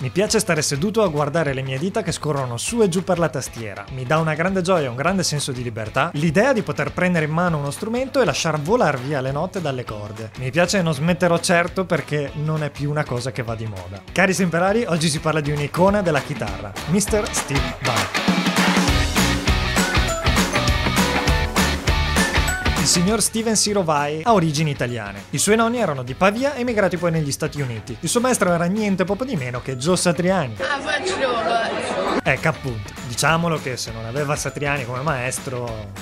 Mi piace stare seduto a guardare le mie dita che scorrono su e giù per la tastiera. Mi dà una grande gioia e un grande senso di libertà l'idea di poter prendere in mano uno strumento e lasciar volar via le note dalle corde. Mi piace e non smetterò certo perché non è più una cosa che va di moda. Cari semperari, oggi si parla di un'icona della chitarra, Mr. Steve Vai. Signor Steven Ciro Vai ha origini italiane. I suoi nonni erano di Pavia e emigrati poi negli Stati Uniti. Il suo maestro era niente poco di meno che Joe Satriani. Ecco appunto, diciamolo che se non aveva Satriani come maestro,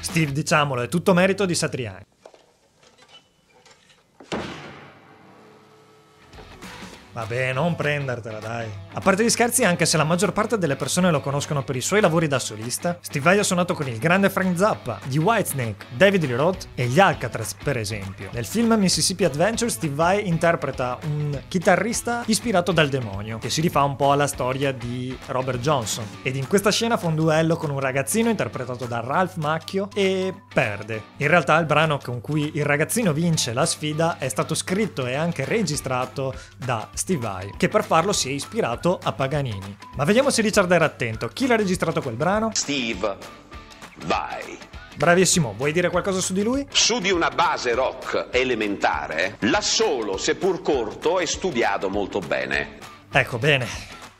Steve diciamolo è tutto merito di Satriani. Vabbè, non prendertela, dai. A parte gli scherzi, anche se la maggior parte delle persone lo conoscono per i suoi lavori da solista, Steve Vai ha suonato con il grande Frank Zappa, di Whitesnake, David Lee Roth e gli Alcatraz, per esempio. Nel film Mississippi Adventure, Steve Vai interpreta un chitarrista ispirato dal demonio, che si rifà un po' alla storia di Robert Johnson. Ed in questa scena fa un duello con un ragazzino interpretato da Ralph Macchio e perde. In realtà il brano con cui il ragazzino vince la sfida è stato scritto e anche registrato da Steve Vai, che per farlo si è ispirato a Paganini. Ma vediamo se Richard era attento. Chi l'ha registrato quel brano? Steve Vai. Bravissimo, vuoi dire qualcosa su di lui? Su di una base rock elementare, l'ha solo, seppur corto, e studiato molto bene. Ecco, bene.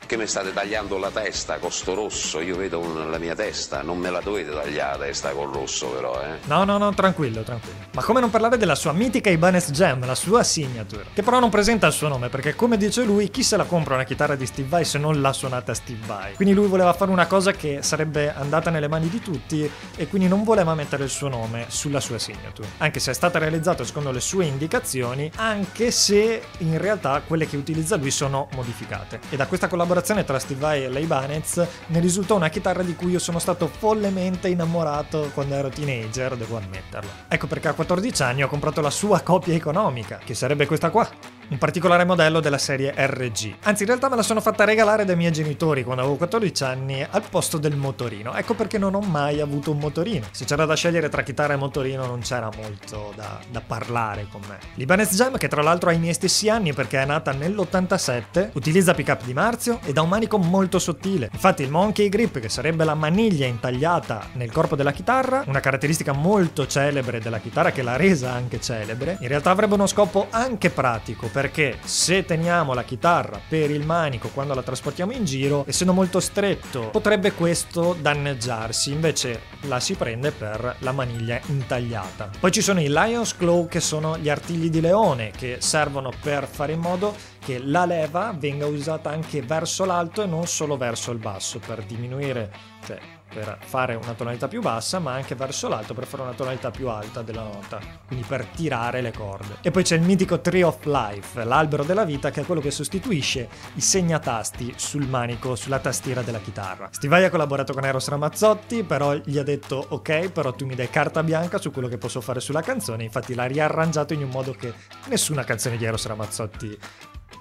Che mi state tagliando la testa con sto rosso? Io vedo la mia testa, non me la dovete tagliare la testa col rosso però, eh. No, no, no, tranquillo, tranquillo. Ma come non parlare della sua mitica Ibanez Jam, la sua signature, che però non presenta il suo nome, perché come dice lui, chi se la compra una chitarra di Steve Vai se non l'ha suonata Steve Vai? Quindi lui voleva fare una cosa che sarebbe andata nelle mani di tutti e quindi non voleva mettere il suo nome sulla sua signature. Anche se è stata realizzata secondo le sue indicazioni, anche se in realtà quelle che utilizza lui sono modificate. E da questa collaborazione tra Steve Vai e la Ibanez ne risultò una chitarra di cui io sono stato follemente innamorato quando ero teenager, devo ammetterlo. Ecco perché a 14 anni ho comprato la sua copia economica, che sarebbe questa qua. Un particolare modello della serie RG. Anzi, in realtà me la sono fatta regalare dai miei genitori quando avevo 14 anni al posto del motorino. Ecco perché non ho mai avuto un motorino. Se c'era da scegliere tra chitarra e motorino non c'era molto da, da parlare con me. L'Ibanez Jam, che tra l'altro ha i miei stessi anni perché è nata nell'87, utilizza pick-up di Marzio ed ha un manico molto sottile. Infatti il Monkey Grip, che sarebbe la maniglia intagliata nel corpo della chitarra, una caratteristica molto celebre della chitarra che l'ha resa anche celebre, in realtà avrebbe uno scopo anche pratico perché se teniamo la chitarra per il manico quando la trasportiamo in giro, essendo molto stretto, potrebbe questo danneggiarsi, invece la si prende per la maniglia intagliata. Poi ci sono i Lion's Claw che sono gli artigli di leone che servono per fare in modo che la leva venga usata anche verso l'alto e non solo verso il basso per diminuire, cioè per fare una tonalità più bassa, ma anche verso l'alto per fare una tonalità più alta della nota, quindi per tirare le corde. E poi c'è il mitico Tree of Life, l'albero della vita, che è quello che sostituisce i segnatasti sul manico, sulla tastiera della chitarra. Steve Vai ha collaborato con Eros Ramazzotti, però gli ha detto ok, però tu mi dai carta bianca su quello che posso fare sulla canzone, infatti l'ha riarrangiato in un modo che nessuna canzone di Eros Ramazzotti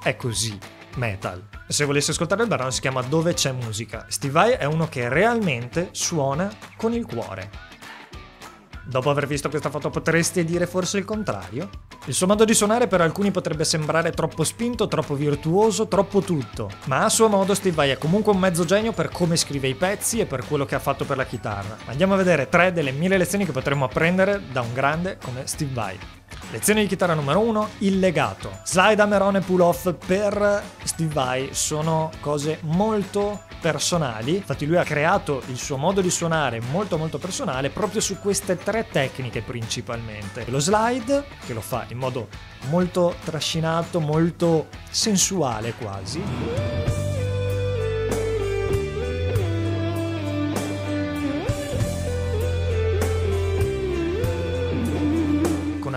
è così metal. Se volessi ascoltare il brano si chiama Dove c'è musica. Steve Vai è uno che realmente suona con il cuore. Dopo aver visto questa foto potresti dire forse il contrario? Il suo modo di suonare per alcuni potrebbe sembrare troppo spinto, troppo virtuoso, troppo tutto, ma a suo modo Steve Vai è comunque un mezzo genio per come scrive i pezzi e per quello che ha fatto per la chitarra. Andiamo a vedere tre delle mille lezioni che potremmo apprendere da un grande come Steve Vai. Lezione di chitarra numero 1, il legato. Slide, hammer-on e pull-off per Steve Vai sono cose molto personali. Infatti lui ha creato il suo modo di suonare molto molto personale proprio su queste tre tecniche principalmente. Lo slide, che lo fa in modo molto trascinato, molto sensuale quasi.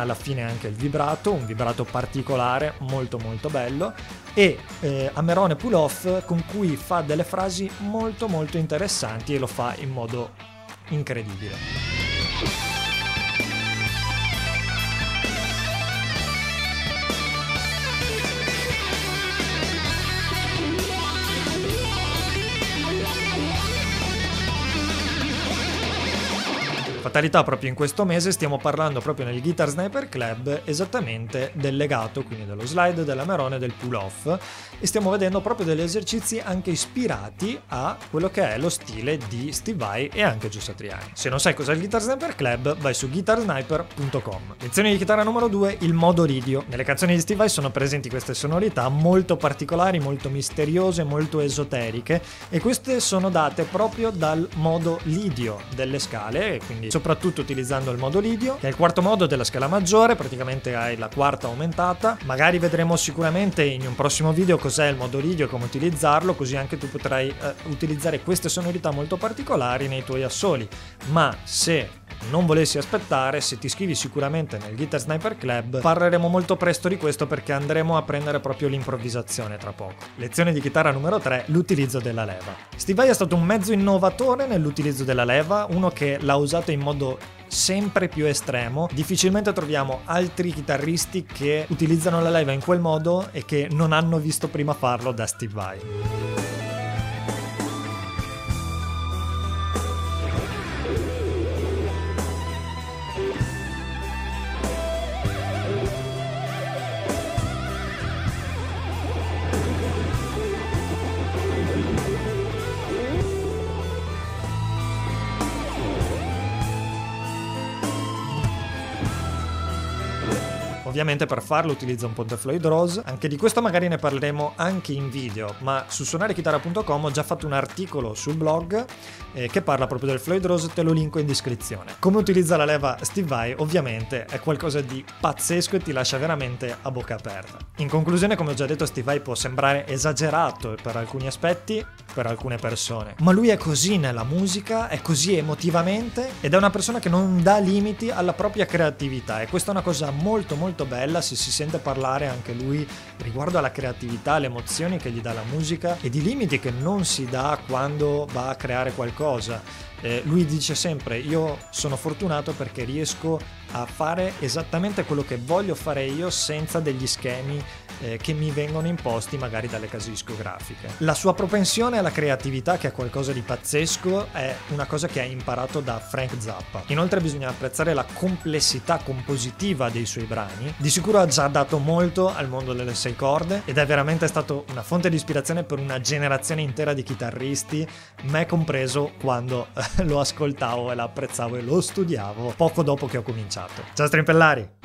Alla fine anche il vibrato, un vibrato particolare, molto molto bello, e eh, Amerone Pull Off con cui fa delle frasi molto molto interessanti e lo fa in modo incredibile. Fatalità proprio in questo mese stiamo parlando proprio nel Guitar Sniper Club esattamente del legato, quindi dello slide, della merone del pull off e stiamo vedendo proprio degli esercizi anche ispirati a quello che è lo stile di Steve Vai e anche Giusto Satriani. Se non sai cos'è il Guitar Sniper Club, vai su guitarsniper.com. Lezione di chitarra numero 2, il modo lidio. Nelle canzoni di Steve Vai sono presenti queste sonorità molto particolari, molto misteriose, molto esoteriche e queste sono date proprio dal modo lidio delle scale, quindi soprattutto utilizzando il modo lidio, che è il quarto modo della scala maggiore, praticamente hai la quarta aumentata. Magari vedremo sicuramente in un prossimo video cos'è il modo lidio e come utilizzarlo, così anche tu potrai eh, utilizzare queste sonorità molto particolari nei tuoi assoli. Ma se non volessi aspettare, se ti iscrivi sicuramente nel Guitar Sniper Club, parleremo molto presto di questo perché andremo a prendere proprio l'improvvisazione tra poco. Lezione di chitarra numero 3, l'utilizzo della leva. Steve Vai è stato un mezzo innovatore nell'utilizzo della leva, uno che l'ha usato in modo sempre più estremo. Difficilmente troviamo altri chitarristi che utilizzano la leva in quel modo e che non hanno visto prima farlo da Steve Vai. Ovviamente per farlo utilizza un Ponte Floyd Rose, anche di questo magari ne parleremo anche in video, ma su suonarechitarra.com ho già fatto un articolo sul blog eh, che parla proprio del Floyd Rose, te lo linko in descrizione. Come utilizza la leva Steve Vai ovviamente è qualcosa di pazzesco e ti lascia veramente a bocca aperta. In conclusione, come ho già detto, Steve Vai può sembrare esagerato per alcuni aspetti, per alcune persone, ma lui è così nella musica, è così emotivamente ed è una persona che non dà limiti alla propria creatività e questa è una cosa molto molto bella se si sente parlare anche lui riguardo alla creatività, alle emozioni che gli dà la musica e di limiti che non si dà quando va a creare qualcosa. Eh, lui dice sempre io sono fortunato perché riesco a fare esattamente quello che voglio fare io senza degli schemi eh, che mi vengono imposti magari dalle case discografiche. La sua propensione alla creatività, che è qualcosa di pazzesco, è una cosa che ha imparato da Frank Zappa. Inoltre bisogna apprezzare la complessità compositiva dei suoi brani. Di sicuro ha già dato molto al mondo delle sei corde ed è veramente stato una fonte di ispirazione per una generazione intera di chitarristi, me compreso quando lo ascoltavo e l'apprezzavo e lo studiavo poco dopo che ho cominciato. Ciao strimpellari!